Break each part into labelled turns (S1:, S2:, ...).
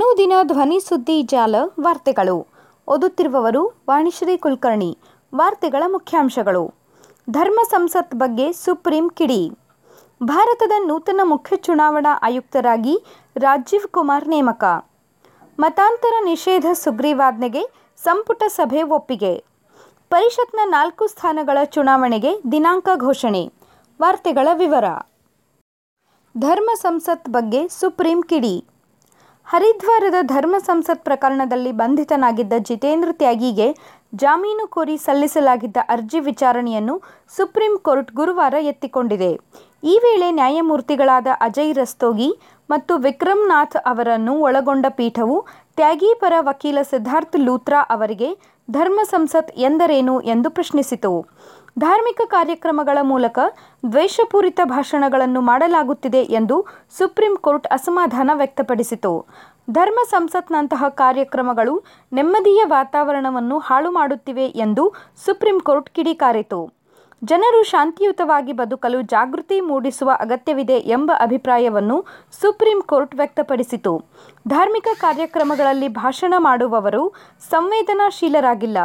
S1: ಅನುದಿನ ಧ್ವನಿ ಸುದ್ದಿ ಜಾಲ ವಾರ್ತೆಗಳು. ಓದುತ್ತಿರುವವರು ವಾಣಿಶ್ರೀ ಕುಲಕರ್ಣಿ. ವಾರ್ತೆಗಳ ಮುಖ್ಯಾಂಶಗಳು. ಧರ್ಮ ಸಂಸತ್ ಬಗ್ಗೆ ಸುಪ್ರೀಂ ಕಿಡಿ. ಭಾರತದ ನೂತನ ಮುಖ್ಯ ಚುನಾವಣಾ ಆಯುಕ್ತರಾಗಿ ರಾಜೀವ್ ಕುಮಾರ್ ನೇಮಕ. ಮತಾಂತರ ನಿಷೇಧ ಸುಗ್ರೀವಾಜ್ಞೆಗೆ ಸಂಪುಟ ಸಭೆ ಒಪ್ಪಿಗೆ. ಪರಿಷತ್ನ ನಾಲ್ಕು ಸ್ಥಾನಗಳ ಚುನಾವಣೆಗೆ ದಿನಾಂಕ ಘೋಷಣೆ. ವಾರ್ತೆಗಳ ವಿವರ. ಧರ್ಮ ಸಂಸತ್ ಬಗ್ಗೆ ಸುಪ್ರೀಂ ಕಿಡಿ. ಹರಿದ್ವಾರದ ಧರ್ಮ ಸಂಸತ್ ಪ್ರಕರಣದಲ್ಲಿ ಬಂಧಿತನಾಗಿದ್ದ ಜಿತೇಂದ್ರ ತ್ಯಾಗಿಗೆ ಜಾಮೀನು ಕೋರಿ ಸಲ್ಲಿಸಲಾಗಿದ್ದ ಅರ್ಜಿ ವಿಚಾರಣೆಯನ್ನು ಸುಪ್ರೀಂ ಕೋರ್ಟ್ ಗುರುವಾರ ಎತ್ತಿಕೊಂಡಿದೆ. ಈ ವೇಳೆ ನ್ಯಾಯಮೂರ್ತಿಗಳಾದ ಅಜಯ್ ರಸ್ತೋಗಿ ಮತ್ತು ವಿಕ್ರಮ್ ನಾಥ್ ಅವರನ್ನು ಒಳಗೊಂಡ ಪೀಠವು ತ್ಯಾಗಿ ಪರ ವಕೀಲ ಸಿದ್ಧಾರ್ಥ್ ಲೂತ್ರಾ ಅವರಿಗೆ ಧರ್ಮ ಸಂಸತ್ ಎಂದರೇನು ಎಂದು ಪ್ರಶ್ನಿಸಿತು. ಧಾರ್ಮಿಕ ಕಾರ್ಯಕ್ರಮಗಳ ಮೂಲಕ ದ್ವೇಷಪೂರಿತ ಭಾಷಣಗಳನ್ನು ಮಾಡಲಾಗುತ್ತಿದೆ ಎಂದು ಸುಪ್ರೀಂ ಕೋರ್ಟ್ ಅಸಮಾಧಾನ ವ್ಯಕ್ತಪಡಿಸಿತು. ಧರ್ಮ ಸಂಸತ್ನಂತಹ ಕಾರ್ಯಕ್ರಮಗಳು ನೆಮ್ಮದಿಯ ವಾತಾವರಣವನ್ನು ಹಾಳು ಮಾಡುತ್ತಿವೆ ಎಂದು ಸುಪ್ರೀಂ ಕೋರ್ಟ್ ಕಿಡಿಕಾರಿತು. ಜನರು ಶಾಂತಿಯುತವಾಗಿ ಬದುಕಲು ಜಾಗೃತಿ ಮೂಡಿಸುವ ಅಗತ್ಯವಿದೆ ಎಂಬ ಅಭಿಪ್ರಾಯವನ್ನು ಸುಪ್ರೀಂ ಕೋರ್ಟ್ ವ್ಯಕ್ತಪಡಿಸಿತು. ಧಾರ್ಮಿಕ ಕಾರ್ಯಕ್ರಮಗಳಲ್ಲಿ ಭಾಷಣ ಮಾಡುವವರು ಸಂವೇದನಾಶೀಲರಾಗಿಲ್ಲ.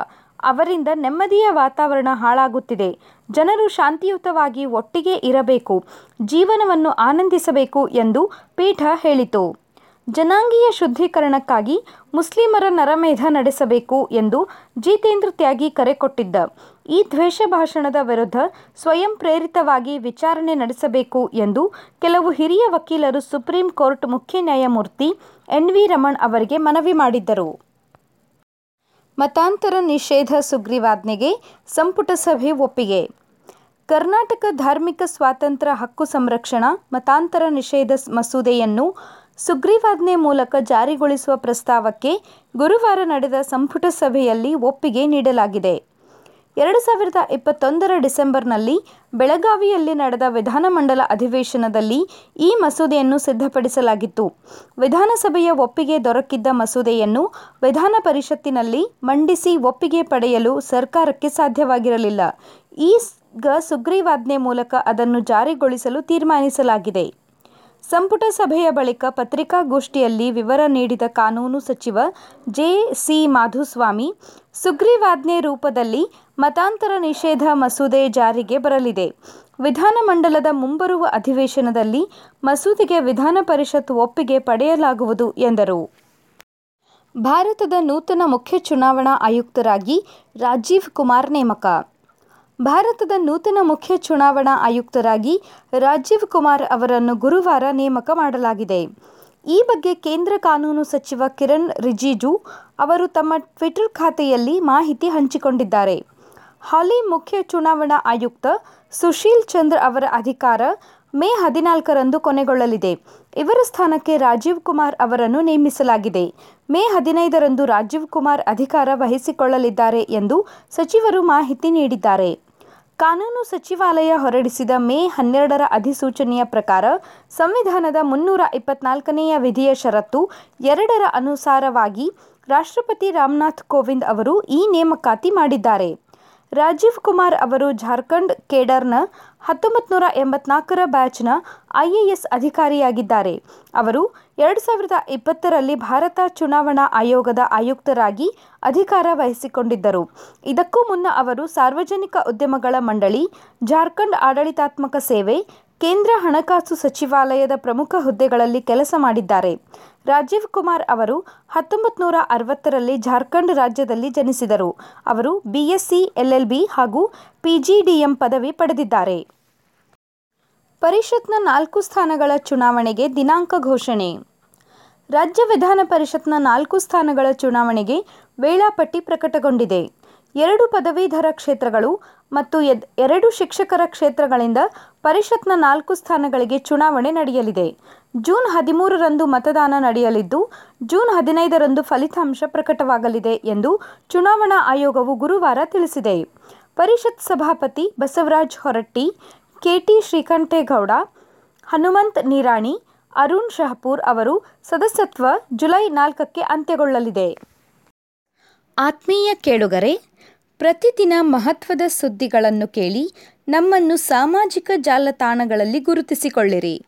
S1: ಅವರಿಂದ ನೆಮ್ಮದಿಯ ವಾತಾವರಣ ಹಾಳಾಗುತ್ತಿದೆ. ಜನರು ಶಾಂತಿಯುತವಾಗಿ ಒಟ್ಟಿಗೆ ಇರಬೇಕು, ಜೀವನವನ್ನು ಆನಂದಿಸಬೇಕು ಎಂದು ಪೀಠ ಹೇಳಿತು. ಜನಾಂಗೀಯ ಶುದ್ಧೀಕರಣಕ್ಕಾಗಿ ಮುಸ್ಲಿಮರ ನರಮೇಧ ನಡೆಸಬೇಕು ಎಂದು ಜಿತೇಂದ್ರ ತ್ಯಾಗಿ ಕರೆ ಕೊಟ್ಟಿದ್ದ. ಈ ದ್ವೇಷ ಭಾಷಣದ ವಿರುದ್ಧ ಸ್ವಯಂ ಪ್ರೇರಿತವಾಗಿ ವಿಚಾರಣೆ ನಡೆಸಬೇಕು ಎಂದು ಕೆಲವು ಹಿರಿಯ ವಕೀಲರು ಸುಪ್ರೀಂ ಕೋರ್ಟ್ ಮುಖ್ಯ ನ್ಯಾಯಮೂರ್ತಿ ಎನ್ ವಿ ರಮಣ್ ಅವರಿಗೆ ಮನವಿ ಮಾಡಿದ್ದರು. ಮತಾಂತರ ನಿಷೇಧ ಸುಗ್ರೀವಾಜ್ಞೆಗೆ ಸಂಪುಟ ಸಭೆ ಒಪ್ಪಿಗೆ. ಕರ್ನಾಟಕ ಧಾರ್ಮಿಕ ಸ್ವಾತಂತ್ರ್ಯ ಹಕ್ಕು ಸಂರಕ್ಷಣಾ ಮತಾಂತರ ನಿಷೇಧ ಮಸೂದೆಯನ್ನು ಸುಗ್ರೀವಾಜ್ಞೆ ಮೂಲಕ ಜಾರಿಗೊಳಿಸುವ ಪ್ರಸ್ತಾವಕ್ಕೆ ಗುರುವಾರ ನಡೆದ ಸಂಪುಟ ಸಭೆಯಲ್ಲಿ ಒಪ್ಪಿಗೆ ನೀಡಲಾಗಿದೆ. ಎರಡು ಸಾವಿರದ ಇಪ್ಪತ್ತೊಂದರ ಡಿಸೆಂಬರ್ನಲ್ಲಿ ಬೆಳಗಾವಿಯಲ್ಲಿ ನಡೆದ ವಿಧಾನಮಂಡಲ ಅಧಿವೇಶನದಲ್ಲಿ ಈ ಮಸೂದೆಯನ್ನು ಸಿದ್ಧಪಡಿಸಲಾಗಿತ್ತು. ವಿಧಾನಸಭೆಯ ಒಪ್ಪಿಗೆ ದೊರಕಿದ್ದ ಮಸೂದೆಯನ್ನು ವಿಧಾನ ಪರಿಷತ್ತಿನಲ್ಲಿ ಮಂಡಿಸಿ ಒಪ್ಪಿಗೆ ಪಡೆಯಲು ಸರ್ಕಾರಕ್ಕೆ ಸಾಧ್ಯವಾಗಿರಲಿಲ್ಲ. ಈಗ ಸುಗ್ರೀವಾಜ್ಞೆ ಮೂಲಕ ಅದನ್ನು ಜಾರಿಗೊಳಿಸಲು ತೀರ್ಮಾನಿಸಲಾಗಿದೆ. ಸಂಪುಟ ಸಭೆಯ ಬಳಿಕ ಪತ್ರಿಕಾಗೋಷ್ಠಿಯಲ್ಲಿ ವಿವರ ನೀಡಿದ ಕಾನೂನು ಸಚಿವ ಜೆ ಸಿ ಮಾಧುಸ್ವಾಮಿ, ಸುಗ್ರೀವಾಜ್ಞೆ ರೂಪದಲ್ಲಿ ಮತಾಂತರ ನಿಷೇಧ ಮಸೂದೆ ಜಾರಿಗೆ ಬರಲಿದೆ. ವಿಧಾನಮಂಡಲದ ಮುಂಬರುವ ಅಧಿವೇಶನದಲ್ಲಿ ಮಸೂದೆಗೆ ವಿಧಾನ ಪರಿಷತ್ ಒಪ್ಪಿಗೆ ಪಡೆಯಲಾಗುವುದು ಎಂದರು. ಭಾರತದ ನೂತನ ಮುಖ್ಯ ಚುನಾವಣಾ ಆಯುಕ್ತರಾಗಿ ರಾಜೀವ್ ಕುಮಾರ್ ನೇಮಕ. ಭಾರತದ ನೂತನ ಮುಖ್ಯ ಚುನಾವಣಾ ಆಯುಕ್ತರಾಗಿ ರಾಜೀವ್ ಕುಮಾರ್ ಅವರನ್ನು ಗುರುವಾರ ನೇಮಕ ಮಾಡಲಾಗಿದೆ. ಈ ಬಗ್ಗೆ ಕೇಂದ್ರ ಕಾನೂನು ಸಚಿವ ಕಿರಣ್ ರಿಜಿಜು ಅವರು ತಮ್ಮ ಟ್ವಿಟರ್ ಖಾತೆಯಲ್ಲಿ ಮಾಹಿತಿ ಹಂಚಿಕೊಂಡಿದ್ದಾರೆ. ಹಾಲಿ ಮುಖ್ಯ ಚುನಾವಣಾ ಆಯುಕ್ತ ಸುಶೀಲ್ ಚಂದ್ರ ಅವರ ಅಧಿಕಾರ ಮೇ ಹದಿನಾಲ್ಕರಂದು ಕೊನೆಗೊಳ್ಳಲಿದೆ. ಇವರ ಸ್ಥಾನಕ್ಕೆ ರಾಜೀವ್ ಕುಮಾರ್ ಅವರನ್ನು ನೇಮಿಸಲಾಗಿದೆ. ಮೇ ಹದಿನೈದರಂದು ರಾಜೀವ್ ಕುಮಾರ್ ಅಧಿಕಾರ ವಹಿಸಿಕೊಳ್ಳಲಿದ್ದಾರೆ ಎಂದು ಸಚಿವರು ಮಾಹಿತಿ ನೀಡಿದ್ದಾರೆ. ಕಾನೂನು ಸಚಿವಾಲಯ ಹೊರಡಿಸಿದ ಮೇ ಹನ್ನೆರಡರ ಅಧಿಸೂಚನೆಯ ಪ್ರಕಾರ ಸಂವಿಧಾನದ ಮುನ್ನೂರ ಇಪ್ಪತ್ನಾಲ್ಕನೆಯ ವಿಧಿಯ ಷರತ್ತು ಎರಡರ ಅನುಸಾರವಾಗಿ ರಾಷ್ಟ್ರಪತಿ ರಾಮನಾಥ್ ಕೋವಿಂದ್ ಅವರು ಈ ನೇಮಕಾತಿ ಮಾಡಿದ್ದಾರೆ. ರಾಜೀವ್ ಕುಮಾರ್ ಅವರು ಜಾರ್ಖಂಡ್ ಕೇಡರ್ನ ಹತ್ತೊಂಬತ್ತು ನೂರ ಎಂಬತ್ನಾಲ್ಕರ ಬ್ಯಾಚ್ನ ಐಎಎಸ್ ಅಧಿಕಾರಿಯಾಗಿದ್ದಾರೆ. ಅವರು ಎರಡು ಸಾವಿರದ ಇಪ್ಪತ್ತರಲ್ಲಿ ಭಾರತ ಚುನಾವಣಾ ಆಯೋಗದ ಆಯುಕ್ತರಾಗಿ ಅಧಿಕಾರ ವಹಿಸಿಕೊಂಡಿದ್ದರು. ಇದಕ್ಕೂ ಮುನ್ನ ಅವರು ಸಾರ್ವಜನಿಕ ಉದ್ಯಮಗಳ ಮಂಡಳಿ, ಜಾರ್ಖಂಡ್ ಆಡಳಿತಾತ್ಮಕ ಸೇವೆ ಕೇಂದ್ರ ಹಣಕಾಸು ಸಚಿವಾಲಯದ ಪ್ರಮುಖ ಹುದ್ದೆಗಳಲ್ಲಿ ಕೆಲಸ ಮಾಡಿದ್ದಾರೆ. ರಾಜೀವ್ ಕುಮಾರ್ ಅವರು ಹತ್ತೊಂಬತ್ತು ನೂರ ಅರವತ್ತರಲ್ಲಿ ಜಾರ್ಖಂಡ್ ರಾಜ್ಯದಲ್ಲಿ ಜನಿಸಿದರು. ಅವರು ಬಿಎಸ್ಸಿ ಎಲ್ಎಲ್ಬಿ ಹಾಗೂ ಪಿಜಿಡಿಎಂ ಪದವಿ ಪಡೆದಿದ್ದಾರೆ. ಪರಿಷತ್ನ ನಾಲ್ಕು ಸ್ಥಾನಗಳ ಚುನಾವಣೆಗೆ ದಿನಾಂಕ ಘೋಷಣೆ. ರಾಜ್ಯ ವಿಧಾನ ಪರಿಷತ್ನ ನಾಲ್ಕು ಸ್ಥಾನಗಳ ಚುನಾವಣೆಗೆ ವೇಳಾಪಟ್ಟಿ ಪ್ರಕಟಗೊಂಡಿದೆ. ಎರಡು ಪದವೀಧರ ಕ್ಷೇತ್ರಗಳು ಮತ್ತು ಎರಡು ಶಿಕ್ಷಕರ ಕ್ಷೇತ್ರಗಳಿಂದ ಪರಿಷತ್ನ ನಾಲ್ಕು ಸ್ಥಾನಗಳಿಗೆ ಚುನಾವಣೆ ನಡೆಯಲಿದೆ. ಜೂನ್ ಹದಿಮೂರರಂದು ಮತದಾನ ನಡೆಯಲಿದ್ದು, ಜೂನ್ ಹದಿನೈದರಂದು ಫಲಿತಾಂಶ ಪ್ರಕಟವಾಗಲಿದೆ ಎಂದು ಚುನಾವಣಾ ಆಯೋಗವು ಗುರುವಾರ ತಿಳಿಸಿದೆ. ಪರಿಷತ್ ಸಭಾಪತಿ ಬಸವರಾಜ್ ಹೊರಟ್ಟಿ ಕೆಟಿ ಶ್ರೀಕಂಠೇಗೌಡ, ಹನುಮಂತ್ ನಿರಾಣಿ ಅರುಣ್ ಶಹಪೂರ್ ಅವರು ಸದಸ್ಯತ್ವ ಜುಲೈ ನಾಲ್ಕಕ್ಕೆ ಅಂತ್ಯಗೊಳ್ಳಲಿದೆ. ಆತ್ಮೀಯ ಕೇಳುಗರೆ, ಪ್ರತಿದಿನ ಮಹತ್ವದ ಸುದ್ದಿಗಳನ್ನು ಕೇಳಿ ನಮ್ಮನ್ನು ಸಾಮಾಜಿಕ ಜಾಲತಾಣಗಳಲ್ಲಿ ಗುರುತಿಸಿಕೊಳ್ಳಿರಿ.